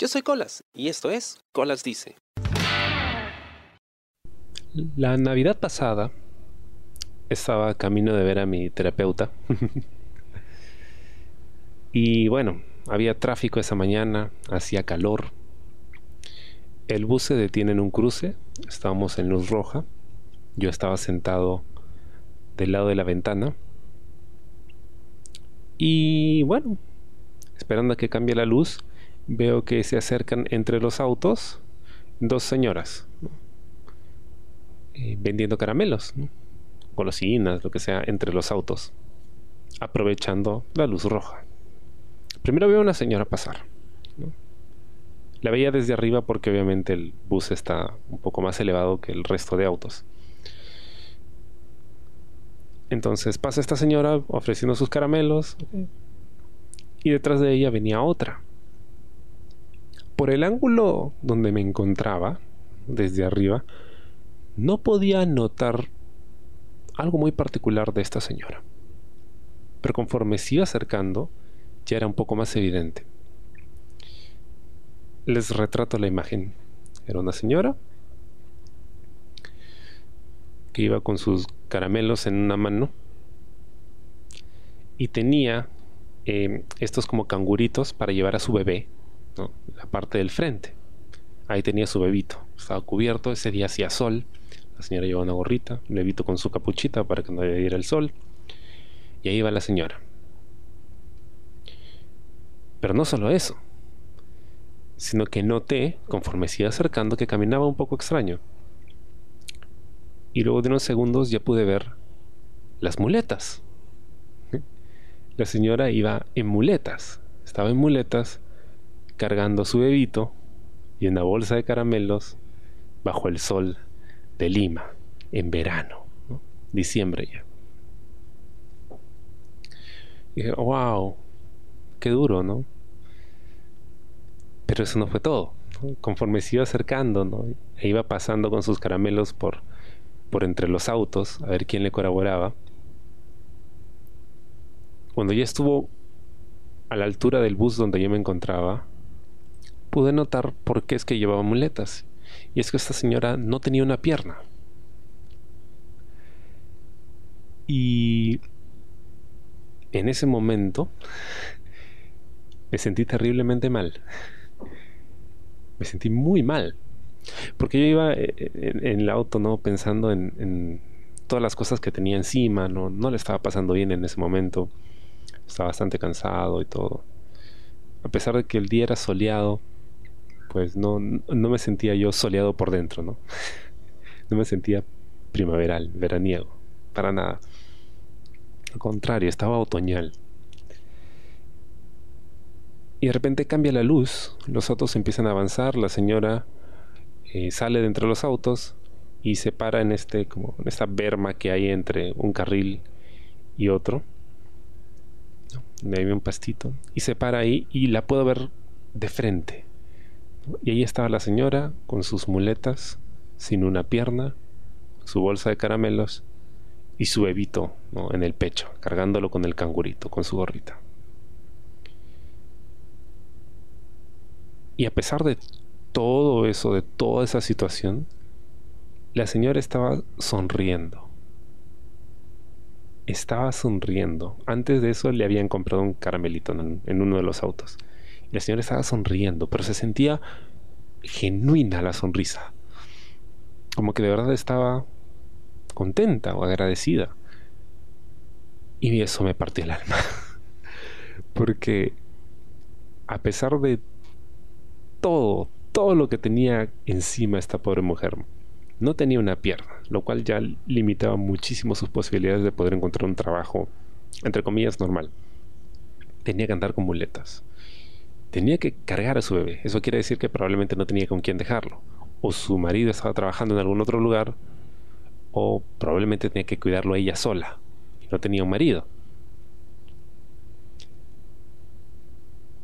Yo soy Colas y esto es Colas Dice. La Navidad pasada estaba camino de ver a mi terapeuta. y bueno, había tráfico esa mañana, hacía calor. El bus se detiene en un cruce, estábamos en luz roja. Yo estaba sentado del lado de la ventana. Y bueno, esperando a que cambie la luz, veo que se acercan entre los autos dos señoras eh, vendiendo caramelos, golosinas, lo que sea, entre los autos, aprovechando la luz roja. Primero veo a una señora pasar. La veía desde arriba porque obviamente el bus está un poco más elevado que el resto de autos. Entonces pasa esta señora ofreciendo sus caramelos y detrás de ella venía otra. Por el ángulo donde me encontraba, desde arriba, no podía notar algo muy particular de esta señora. Pero conforme se iba acercando, ya era un poco más evidente. Les retrato la imagen. Era una señora que iba con sus caramelos en una mano y tenía eh, estos como canguritos para llevar a su bebé, la parte del frente. Ahí tenía su bebito, estaba cubierto, ese día hacía sol, la señora llevaba una gorrita, un bebito con su capuchita para que no le diera el sol, y ahí iba la señora. Pero no solo eso, sino que noté, conforme se iba acercando, que caminaba un poco extraño y luego de unos segundos ya pude ver las muletas. La señora iba en muletas, estaba en muletas cargando su bebito y una bolsa de caramelos bajo el sol de Lima, en verano, diciembre ya. Y dije, wow, qué duro, ¿no? Pero eso no fue todo. Conforme se iba acercando, ¿no? E iba pasando con sus caramelos por, por entre los autos a ver quién le colaboraba. Cuando ya estuvo a la altura del bus donde yo me encontraba, pude notar por qué es que llevaba muletas. Y es que esta señora no tenía una pierna. Y en ese momento me sentí terriblemente mal. Me sentí muy mal. Porque yo iba eh, en, el auto, ¿no? Pensando en, todas las cosas que tenía encima, ¿no? No le estaba pasando bien en ese momento. Estaba bastante cansado y todo. A pesar de que el día era soleado, pues no, no me sentía yo soleado por dentro, ¿no? no me sentía primaveral, veraniego, para nada. Al contrario, estaba otoñal. Y de repente cambia la luz, los autos empiezan a avanzar, la señora eh, sale de entre los autos y se para en este como en esta berma que hay entre un carril y otro donde hay un pastito y se para ahí y la puedo ver de frente y ahí estaba la señora con sus muletas sin una pierna su bolsa de caramelos y su bebito en el pecho cargándolo con el cangurito con su gorrita y a pesar de todo eso, de toda esa situación, la señora estaba sonriendo. Estaba sonriendo. Antes de eso le habían comprado un caramelito en, uno de los autos. La señora estaba sonriendo, pero se sentía genuina la sonrisa. Como que de verdad estaba contenta o agradecida. Y eso me partió el alma. Porque a pesar de todo, todo lo que tenía encima esta pobre mujer. No tenía una pierna, lo cual ya limitaba muchísimo sus posibilidades de poder encontrar un trabajo, entre comillas, normal. Tenía que andar con muletas. Tenía que cargar a su bebé. Eso quiere decir que probablemente no tenía con quién dejarlo. O su marido estaba trabajando en algún otro lugar, o probablemente tenía que cuidarlo ella sola. Y no tenía un marido.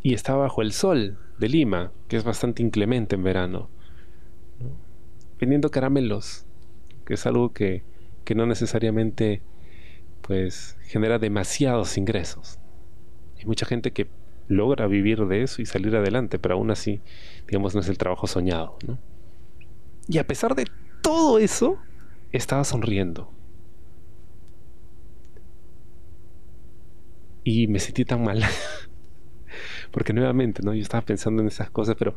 Y estaba bajo el sol, de Lima, que es bastante inclemente en verano, vendiendo caramelos, que es algo que, que no necesariamente pues genera demasiados ingresos. Hay mucha gente que logra vivir de eso y salir adelante, pero aún así, digamos, no es el trabajo soñado, ¿no? Y a pesar de todo eso, estaba sonriendo. Y me sentí tan mal. Porque nuevamente, ¿no? Yo estaba pensando en esas cosas, pero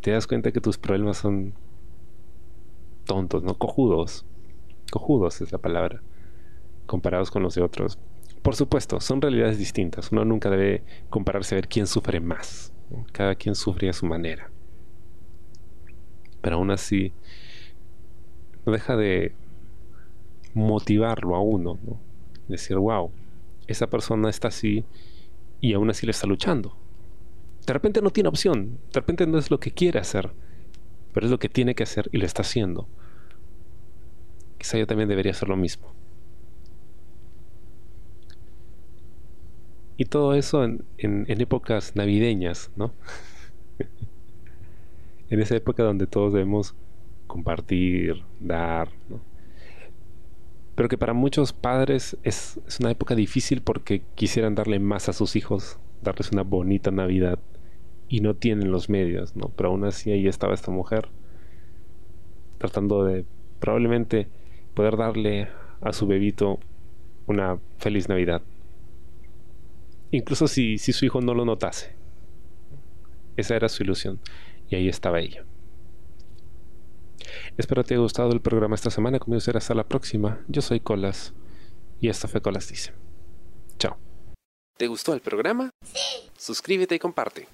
te das cuenta que tus problemas son tontos, ¿no? Cojudos. Cojudos es la palabra. Comparados con los de otros. Por supuesto, son realidades distintas. Uno nunca debe compararse a ver quién sufre más. Cada quien sufre a su manera. Pero aún así, no deja de motivarlo a uno. ¿no? Decir, wow, esa persona está así y aún así le está luchando. De repente no tiene opción. De repente no es lo que quiere hacer. Pero es lo que tiene que hacer y lo está haciendo. Quizá yo también debería hacer lo mismo. Y todo eso en, épocas navideñas, ¿no? en esa época donde todos debemos compartir, dar, ¿no? Pero que para muchos padres es, es, una época difícil porque quisieran darle más a sus hijos, darles una bonita Navidad y no tienen los medios, ¿no? Pero aún así ahí estaba esta mujer tratando de probablemente poder darle a su bebito una feliz Navidad incluso si, si su hijo no lo notase. Esa era su ilusión. Y ahí estaba ella. Espero te haya gustado el programa esta semana. Conmigo será hasta la próxima. Yo soy Colas. Y esto fue Colas Dice. Chao. ¿Te gustó el programa? Sí. Suscríbete y comparte.